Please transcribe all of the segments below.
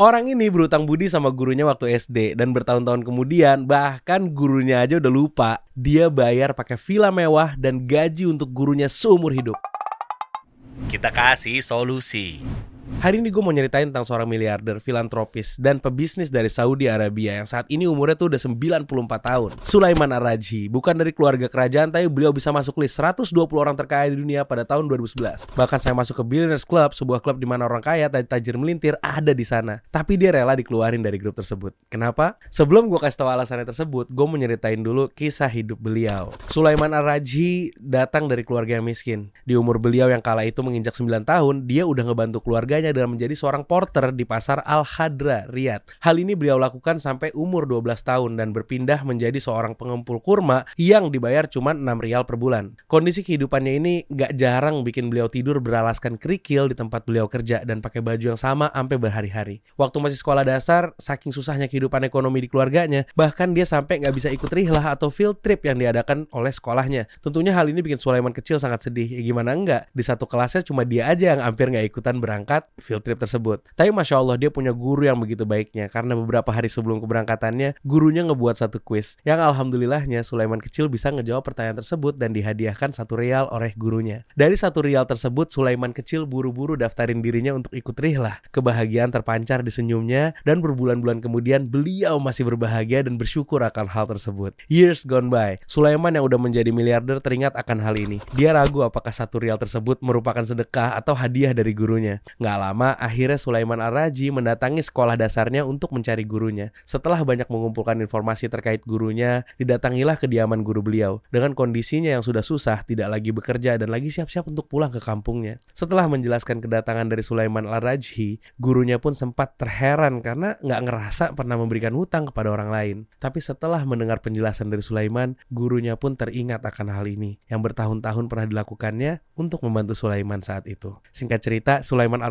Orang ini berutang budi sama gurunya waktu SD dan bertahun-tahun kemudian bahkan gurunya aja udah lupa dia bayar pakai villa mewah dan gaji untuk gurunya seumur hidup. Kita kasih solusi. Hari ini gue mau nyeritain tentang seorang miliarder, filantropis, dan pebisnis dari Saudi Arabia yang saat ini umurnya tuh udah 94 tahun. Sulaiman Ar-Rajhi, bukan dari keluarga kerajaan tapi beliau bisa masuk list 120 orang terkaya di dunia pada tahun 2011. Bahkan saya masuk ke Billionaires Club, sebuah klub di mana orang kaya dan tajir melintir ada di sana. Tapi dia rela dikeluarin dari grup tersebut. Kenapa? Sebelum gue kasih tahu alasannya tersebut, gue mau nyeritain dulu kisah hidup beliau. Sulaiman Ar-Rajhi datang dari keluarga yang miskin. Di umur beliau yang kala itu menginjak 9 tahun, dia udah ngebantu keluarganya dalam menjadi seorang porter di pasar Al-Hadra, Riyadh. Hal ini beliau lakukan sampai umur 12 tahun dan berpindah menjadi seorang pengumpul kurma yang dibayar cuma 6 rial per bulan. Kondisi kehidupannya ini gak jarang bikin beliau tidur beralaskan kerikil di tempat beliau kerja dan pakai baju yang sama sampai berhari-hari. Waktu masih sekolah dasar, saking susahnya kehidupan ekonomi di keluarganya, bahkan dia sampai nggak bisa ikut rihlah atau field trip yang diadakan oleh sekolahnya. Tentunya hal ini bikin Sulaiman kecil sangat sedih. Ya gimana enggak? Di satu kelasnya cuma dia aja yang hampir nggak ikutan berangkat field trip tersebut. Tapi masya Allah dia punya guru yang begitu baiknya karena beberapa hari sebelum keberangkatannya gurunya ngebuat satu quiz yang alhamdulillahnya Sulaiman kecil bisa ngejawab pertanyaan tersebut dan dihadiahkan satu rial oleh gurunya. Dari satu rial tersebut Sulaiman kecil buru-buru daftarin dirinya untuk ikut rihlah. Kebahagiaan terpancar di senyumnya dan berbulan-bulan kemudian beliau masih berbahagia dan bersyukur akan hal tersebut. Years gone by, Sulaiman yang udah menjadi miliarder teringat akan hal ini. Dia ragu apakah satu rial tersebut merupakan sedekah atau hadiah dari gurunya. Nggak lama, akhirnya Sulaiman Ar-Raji mendatangi sekolah dasarnya untuk mencari gurunya. Setelah banyak mengumpulkan informasi terkait gurunya, didatangilah kediaman guru beliau. Dengan kondisinya yang sudah susah, tidak lagi bekerja dan lagi siap-siap untuk pulang ke kampungnya. Setelah menjelaskan kedatangan dari Sulaiman Al-Rajhi, gurunya pun sempat terheran karena nggak ngerasa pernah memberikan hutang kepada orang lain. Tapi setelah mendengar penjelasan dari Sulaiman, gurunya pun teringat akan hal ini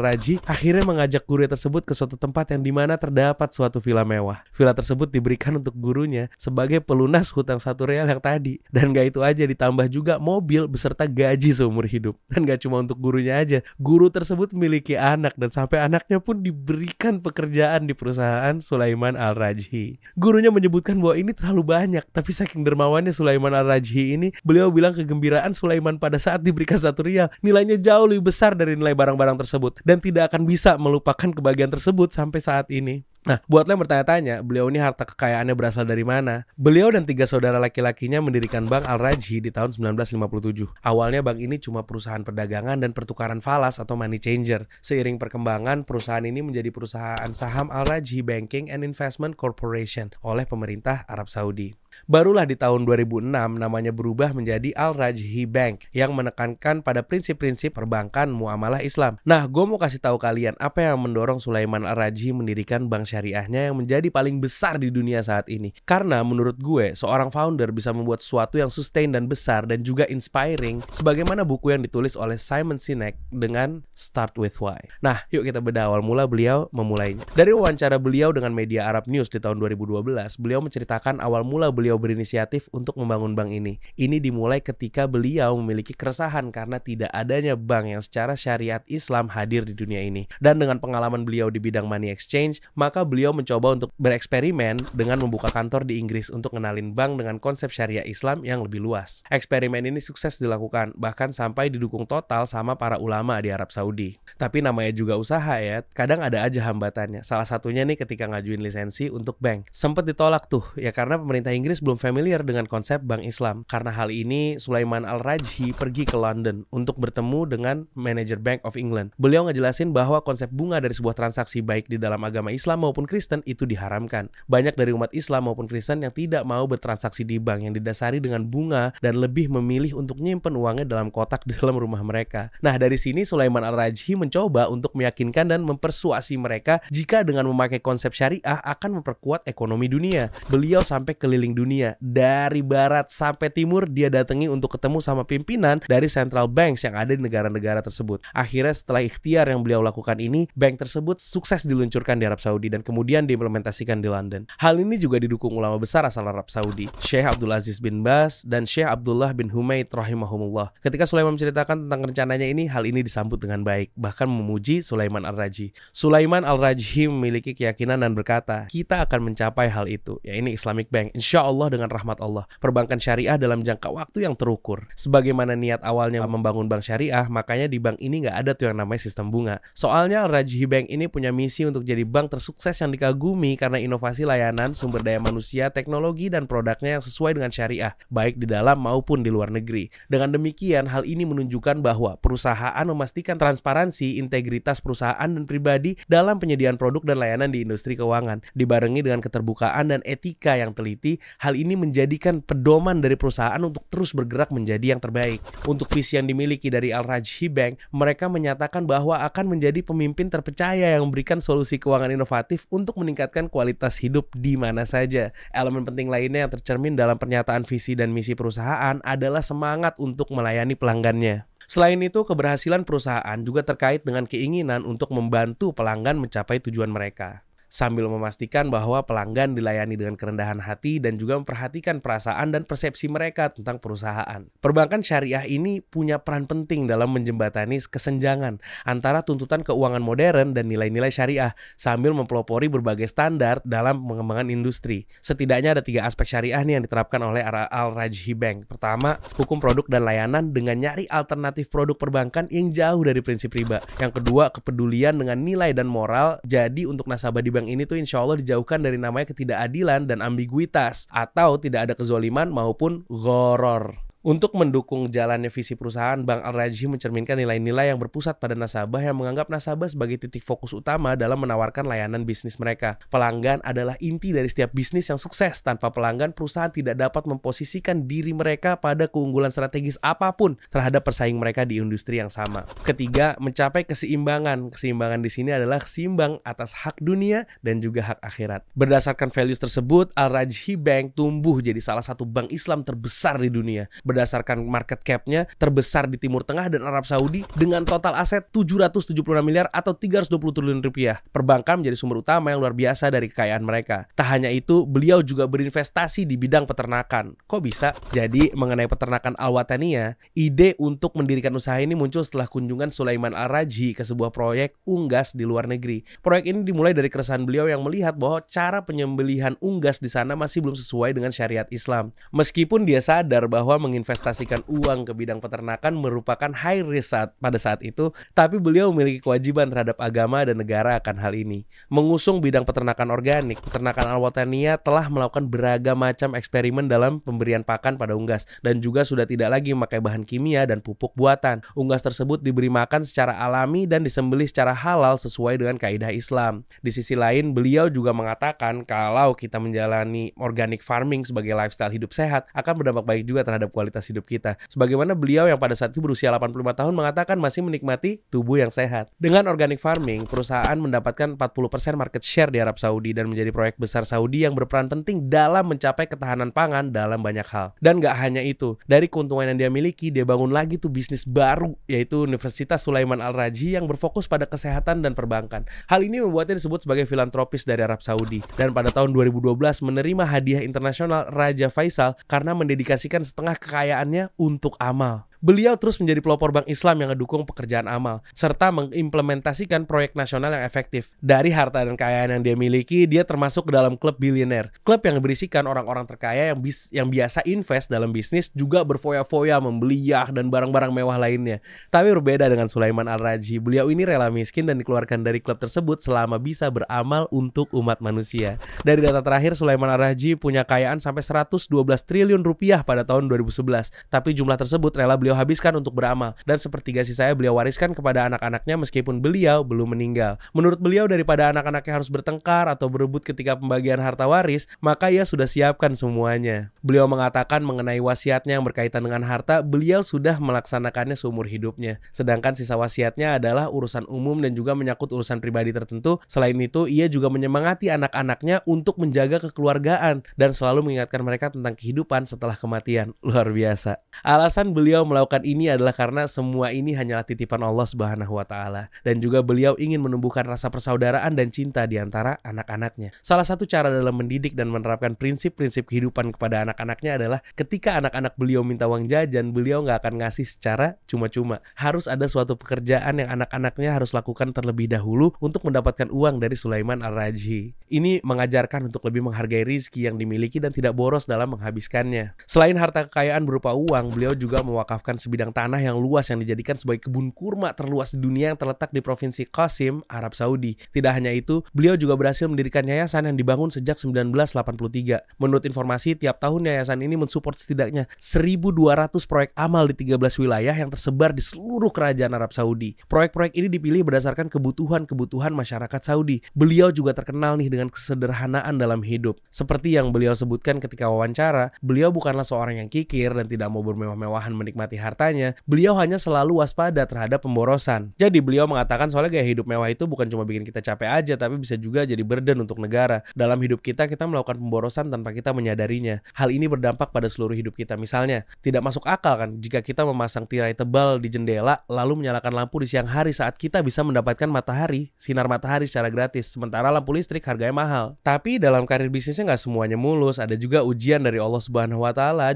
Ar-Rajhi akhirnya mengajak guru tersebut ke suatu tempat yang di mana terdapat suatu villa mewah. Villa tersebut diberikan untuk gurunya sebagai pelunas hutang satu real yang tadi. Dan gak itu aja ditambah juga mobil beserta gaji seumur hidup. Dan gak cuma untuk gurunya aja, guru tersebut memiliki anak dan sampai anaknya pun diberikan pekerjaan di perusahaan Sulaiman Al-Rajhi. Gurunya menyebutkan bahwa ini terlalu banyak, tapi saking dermawannya Sulaiman Al-Rajhi ini, beliau bilang kegembiraan Sulaiman pada saat diberikan satu rial nilainya jauh lebih besar dari nilai barang-barang tersebut dan tidak akan bisa melupakan kebahagiaan tersebut sampai saat ini. Nah, buat lo yang bertanya-tanya, beliau ini harta kekayaannya berasal dari mana? Beliau dan tiga saudara laki-lakinya mendirikan Bank Al-Rajhi di tahun 1957. Awalnya bank ini cuma perusahaan perdagangan dan pertukaran falas atau money changer. Seiring perkembangan, perusahaan ini menjadi perusahaan saham Al-Rajhi Banking and Investment Corporation oleh pemerintah Arab Saudi. Barulah di tahun 2006 namanya berubah menjadi Al Rajhi Bank yang menekankan pada prinsip-prinsip perbankan muamalah Islam. Nah, gue mau kasih tahu kalian apa yang mendorong Sulaiman Al Rajhi mendirikan bank syariahnya yang menjadi paling besar di dunia saat ini. Karena menurut gue, seorang founder bisa membuat sesuatu yang sustain dan besar dan juga inspiring sebagaimana buku yang ditulis oleh Simon Sinek dengan Start With Why. Nah, yuk kita bedah awal mula beliau memulainya. Dari wawancara beliau dengan media Arab News di tahun 2012, beliau menceritakan awal mula beliau berinisiatif untuk membangun bank ini. Ini dimulai ketika beliau memiliki keresahan karena tidak adanya bank yang secara syariat Islam hadir di dunia ini. Dan dengan pengalaman beliau di bidang money exchange, maka beliau mencoba untuk bereksperimen dengan membuka kantor di Inggris untuk kenalin bank dengan konsep syariah Islam yang lebih luas. Eksperimen ini sukses dilakukan, bahkan sampai didukung total sama para ulama di Arab Saudi. Tapi namanya juga usaha ya, kadang ada aja hambatannya. Salah satunya nih ketika ngajuin lisensi untuk bank. Sempat ditolak tuh, ya karena pemerintah Inggris belum familiar dengan konsep bank Islam. Karena hal ini, Sulaiman Al-Rajhi pergi ke London untuk bertemu dengan manajer Bank of England. Beliau ngejelasin bahwa konsep bunga dari sebuah transaksi baik di dalam agama Islam maupun Kristen itu diharamkan. Banyak dari umat Islam maupun Kristen yang tidak mau bertransaksi di bank yang didasari dengan bunga dan lebih memilih untuk nyimpen uangnya dalam kotak di dalam rumah mereka. Nah, dari sini Sulaiman Al-Rajhi mencoba untuk meyakinkan dan mempersuasi mereka jika dengan memakai konsep syariah akan memperkuat ekonomi dunia. Beliau sampai keliling dunia dari barat sampai timur dia datangi untuk ketemu sama pimpinan dari central banks yang ada di negara-negara tersebut. Akhirnya setelah ikhtiar yang beliau lakukan ini, bank tersebut sukses diluncurkan di Arab Saudi dan dan kemudian diimplementasikan di London. Hal ini juga didukung ulama besar asal Arab Saudi, Syekh Abdul Aziz bin Bas dan Syekh Abdullah bin Humaid rahimahumullah. Ketika Sulaiman menceritakan tentang rencananya ini, hal ini disambut dengan baik, bahkan memuji Sulaiman Al-Raji. Sulaiman Al-Rajhi memiliki keyakinan dan berkata, kita akan mencapai hal itu, ya ini Islamic Bank, insya Allah dengan rahmat Allah. Perbankan syariah dalam jangka waktu yang terukur. Sebagaimana niat awalnya membangun bank syariah, makanya di bank ini nggak ada tuh yang namanya sistem bunga. Soalnya Al-Rajhi Bank ini punya misi untuk jadi bank tersukses yang dikagumi karena inovasi layanan, sumber daya manusia, teknologi, dan produknya yang sesuai dengan syariah, baik di dalam maupun di luar negeri. Dengan demikian, hal ini menunjukkan bahwa perusahaan memastikan transparansi, integritas perusahaan dan pribadi dalam penyediaan produk dan layanan di industri keuangan, dibarengi dengan keterbukaan dan etika yang teliti. Hal ini menjadikan pedoman dari perusahaan untuk terus bergerak menjadi yang terbaik. Untuk visi yang dimiliki dari Al-Rajhi Bank, mereka menyatakan bahwa akan menjadi pemimpin terpercaya yang memberikan solusi keuangan inovatif untuk meningkatkan kualitas hidup di mana saja. Elemen penting lainnya yang tercermin dalam pernyataan visi dan misi perusahaan adalah semangat untuk melayani pelanggannya. Selain itu, keberhasilan perusahaan juga terkait dengan keinginan untuk membantu pelanggan mencapai tujuan mereka sambil memastikan bahwa pelanggan dilayani dengan kerendahan hati dan juga memperhatikan perasaan dan persepsi mereka tentang perusahaan. Perbankan syariah ini punya peran penting dalam menjembatani kesenjangan antara tuntutan keuangan modern dan nilai-nilai syariah sambil mempelopori berbagai standar dalam pengembangan industri. Setidaknya ada tiga aspek syariah nih yang diterapkan oleh Al-Rajhi Bank. Pertama, hukum produk dan layanan dengan nyari alternatif produk perbankan yang jauh dari prinsip riba. Yang kedua, kepedulian dengan nilai dan moral. Jadi untuk nasabah di ini tuh insya Allah dijauhkan dari namanya ketidakadilan dan ambiguitas atau tidak ada kezoliman maupun goror. Untuk mendukung jalannya visi perusahaan, Bank Al-Rajhi mencerminkan nilai-nilai yang berpusat pada nasabah yang menganggap nasabah sebagai titik fokus utama dalam menawarkan layanan bisnis mereka. Pelanggan adalah inti dari setiap bisnis yang sukses. Tanpa pelanggan, perusahaan tidak dapat memposisikan diri mereka pada keunggulan strategis apa pun terhadap persaing mereka di industri yang sama. Ketiga, mencapai keseimbangan. Keseimbangan di sini adalah seimbang atas hak dunia dan juga hak akhirat. Berdasarkan values tersebut, Al-Rajhi Bank tumbuh jadi salah satu bank Islam terbesar di dunia berdasarkan market cap-nya terbesar di Timur Tengah dan Arab Saudi dengan total aset 776 miliar atau 320 triliun rupiah. Perbankan menjadi sumber utama yang luar biasa dari kekayaan mereka. Tak hanya itu, beliau juga berinvestasi di bidang peternakan. Kok bisa? Jadi mengenai peternakan Al-Watania, ide untuk mendirikan usaha ini muncul setelah kunjungan Sulaiman Al-Raji ke sebuah proyek unggas di luar negeri. Proyek ini dimulai dari keresahan beliau yang melihat bahwa cara penyembelihan unggas di sana masih belum sesuai dengan syariat Islam. Meskipun dia sadar bahwa menginvestasikan uang ke bidang peternakan merupakan high risk saat, pada saat itu, tapi beliau memiliki kewajiban terhadap agama dan negara akan hal ini. Mengusung bidang peternakan organik, peternakan Alwatania telah melakukan beragam macam eksperimen dalam pemberian pakan pada unggas dan juga sudah tidak lagi memakai bahan kimia dan pupuk buatan. Unggas tersebut diberi makan secara alami dan disembelih secara halal sesuai dengan kaidah Islam. Di sisi lain, beliau juga mengatakan kalau kita menjalani organic farming sebagai lifestyle hidup sehat akan berdampak baik juga terhadap kualitas kualitas hidup kita. Sebagaimana beliau yang pada saat itu berusia 85 tahun mengatakan masih menikmati tubuh yang sehat. Dengan organic farming, perusahaan mendapatkan 40% market share di Arab Saudi dan menjadi proyek besar Saudi yang berperan penting dalam mencapai ketahanan pangan dalam banyak hal. Dan gak hanya itu, dari keuntungan yang dia miliki, dia bangun lagi tuh bisnis baru, yaitu Universitas Sulaiman Al-Raji yang berfokus pada kesehatan dan perbankan. Hal ini membuatnya disebut sebagai filantropis dari Arab Saudi. Dan pada tahun 2012 menerima hadiah internasional Raja Faisal karena mendedikasikan setengah kekayaan kekayaannya untuk amal. Beliau terus menjadi pelopor Bank Islam yang mendukung pekerjaan amal, serta mengimplementasikan proyek nasional yang efektif. Dari harta dan kekayaan yang dia miliki, dia termasuk ke dalam klub bilioner. Klub yang berisikan orang-orang terkaya yang, bis, yang biasa invest dalam bisnis, juga berfoya-foya membeli yacht dan barang-barang mewah lainnya. Tapi berbeda dengan Sulaiman Al-Raji, beliau ini rela miskin dan dikeluarkan dari klub tersebut selama bisa beramal untuk umat manusia. Dari data terakhir, Sulaiman Al-Raji punya kekayaan sampai 112 triliun rupiah pada tahun 2011. Tapi jumlah tersebut rela beliau beliau habiskan untuk beramal dan sepertiga sisanya beliau wariskan kepada anak-anaknya meskipun beliau belum meninggal. Menurut beliau daripada anak-anaknya harus bertengkar atau berebut ketika pembagian harta waris, maka ia sudah siapkan semuanya. Beliau mengatakan mengenai wasiatnya yang berkaitan dengan harta, beliau sudah melaksanakannya seumur hidupnya. Sedangkan sisa wasiatnya adalah urusan umum dan juga menyangkut urusan pribadi tertentu. Selain itu, ia juga menyemangati anak-anaknya untuk menjaga kekeluargaan dan selalu mengingatkan mereka tentang kehidupan setelah kematian. Luar biasa. Alasan beliau melakukan melakukan ini adalah karena semua ini hanyalah titipan Allah Subhanahu wa taala dan juga beliau ingin menumbuhkan rasa persaudaraan dan cinta di antara anak-anaknya. Salah satu cara dalam mendidik dan menerapkan prinsip-prinsip kehidupan kepada anak-anaknya adalah ketika anak-anak beliau minta uang jajan, beliau nggak akan ngasih secara cuma-cuma. Harus ada suatu pekerjaan yang anak-anaknya harus lakukan terlebih dahulu untuk mendapatkan uang dari Sulaiman Ar-Rajhi. Ini mengajarkan untuk lebih menghargai rizki yang dimiliki dan tidak boros dalam menghabiskannya. Selain harta kekayaan berupa uang, beliau juga mewakafkan sebidang tanah yang luas yang dijadikan sebagai kebun kurma terluas di dunia yang terletak di provinsi Qasim, Arab Saudi. Tidak hanya itu, beliau juga berhasil mendirikan yayasan yang dibangun sejak 1983. Menurut informasi, tiap tahun yayasan ini mensupport setidaknya 1.200 proyek amal di 13 wilayah yang tersebar di seluruh kerajaan Arab Saudi. Proyek-proyek ini dipilih berdasarkan kebutuhan-kebutuhan masyarakat Saudi. Beliau juga terkenal nih dengan kesederhanaan dalam hidup. Seperti yang beliau sebutkan ketika wawancara, beliau bukanlah seorang yang kikir dan tidak mau bermewah-mewahan menikmati hartanya, beliau hanya selalu waspada terhadap pemborosan. Jadi beliau mengatakan soalnya gaya hidup mewah itu bukan cuma bikin kita capek aja, tapi bisa juga jadi burden untuk negara. Dalam hidup kita, kita melakukan pemborosan tanpa kita menyadarinya. Hal ini berdampak pada seluruh hidup kita. Misalnya, tidak masuk akal kan jika kita memasang tirai tebal di jendela, lalu menyalakan lampu di siang hari saat kita bisa mendapatkan matahari, sinar matahari secara gratis, sementara lampu listrik harganya mahal. Tapi dalam karir bisnisnya nggak semuanya mulus, ada juga ujian dari Allah Subhanahu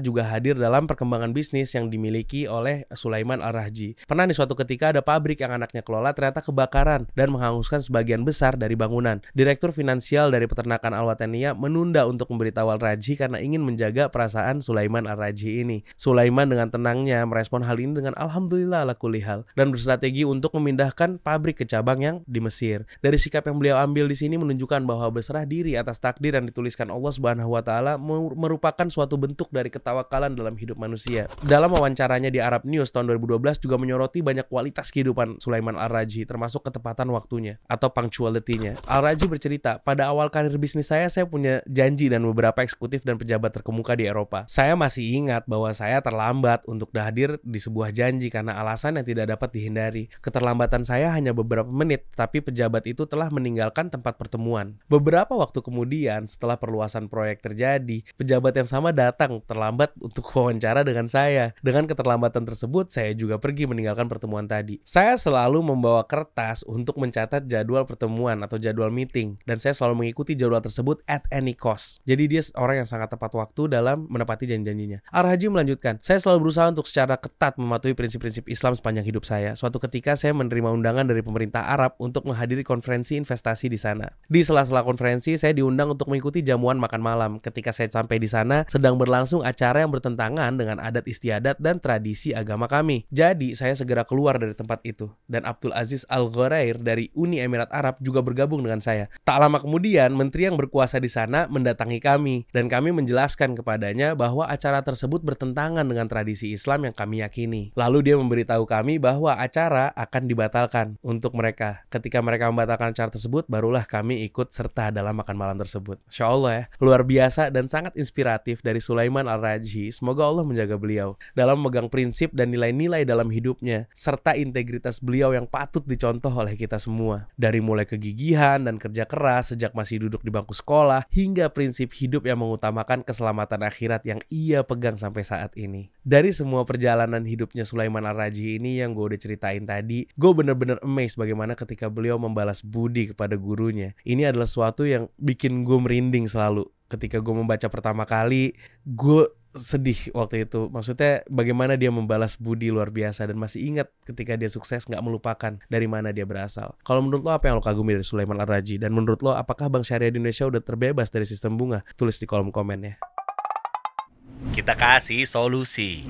juga hadir dalam perkembangan bisnis yang dimiliki oleh Sulaiman Ar-Rahji. Pernah di suatu ketika ada pabrik yang anaknya kelola ternyata kebakaran dan menghanguskan sebagian besar dari bangunan. Direktur finansial dari peternakan Al-Watania menunda untuk memberitahu Al-Raji karena ingin menjaga perasaan Sulaiman Ar-Raji ini. Sulaiman dengan tenangnya merespon hal ini dengan Alhamdulillah ala kulli hal dan berstrategi untuk memindahkan pabrik ke cabang yang di Mesir. Dari sikap yang beliau ambil di sini menunjukkan bahwa berserah diri atas takdir yang dituliskan Allah Subhanahu wa taala merupakan suatu bentuk dari ketawakalan dalam hidup manusia. Dalam wawancaranya di Arab News tahun 2012 juga menyoroti banyak kualitas kehidupan Sulaiman Al-Raji termasuk ketepatan waktunya atau punctuality-nya. Al-Raji bercerita, pada awal karir bisnis saya saya punya janji dan beberapa eksekutif dan pejabat terkemuka di Eropa. Saya masih ingat bahwa saya terlambat untuk hadir di sebuah janji karena alasan yang tidak dapat dihindari. Keterlambatan saya hanya beberapa menit, tapi pejabat itu telah meninggalkan tempat pertemuan. Beberapa waktu kemudian, setelah perluasan proyek terjadi, pejabat yang sama datang terlambat untuk wawancara dengan saya. Dengan keterlambatan tersebut, saya juga pergi meninggalkan pertemuan tadi. Saya selalu membawa kertas untuk mencatat jadwal pertemuan atau jadwal meeting, dan saya selalu mengikuti jadwal tersebut at any cost. Jadi dia orang yang sangat tepat waktu dalam menepati janji-janjinya. Ar-Haji melanjutkan, saya selalu berusaha untuk secara ketat mematuhi prinsip-prinsip Islam sepanjang hidup saya. Suatu ketika saya menerima undangan dari pemerintah Arab untuk menghadiri konferensi investasi di sana. Di sela-sela konferensi, saya diundang untuk mengikuti jamuan makan malam. Ketika saya sampai di sana, sedang berlangsung acara yang bertentangan dengan adat istiadat dan tradisi agama kami. Jadi, saya segera keluar dari tempat itu. Dan Abdul Aziz Al-Ghurair dari Uni Emirat Arab juga bergabung dengan saya. Tak lama kemudian, menteri yang berkuasa di sana mendatangi kami. Dan kami menjelaskan kepadanya bahwa acara tersebut bertentangan dengan tradisi Islam yang kami yakini. Lalu dia memberitahu kami bahwa acara akan dibatalkan untuk mereka. Ketika mereka membatalkan acara tersebut, barulah kami ikut serta dalam makan malam tersebut. Insya Allah ya, luar biasa dan sangat inspiratif dari Sulaiman Al-Rajhi. Semoga Allah menjaga beliau dalam memegang prinsip dan nilai-nilai dalam hidupnya, serta integritas beliau yang patut dicontoh oleh kita semua. Dari mulai kegigihan dan kerja keras sejak masih duduk di bangku sekolah, hingga prinsip hidup yang mengutamakan keselamatan akhirat yang ia pegang sampai saat ini. Dari semua perjalanan hidupnya Sulaiman Al-Rajhi ini yang gue udah ceritain tadi, gue bener-bener amazed bagaimana ketika beliau membalas budi kepada gurunya. Ini adalah sesuatu yang bikin gue merinding selalu ketika gue membaca pertama kali gue sedih waktu itu. Maksudnya bagaimana dia membalas budi luar biasa dan masih ingat ketika dia sukses nggak melupakan dari mana dia berasal. Kalau menurut lo apa yang lo kagumi dari Sulaiman Ar-Raji dan menurut lo apakah Bank Syariah di Indonesia udah terbebas dari sistem bunga? Tulis di kolom komen ya kita kasih solusi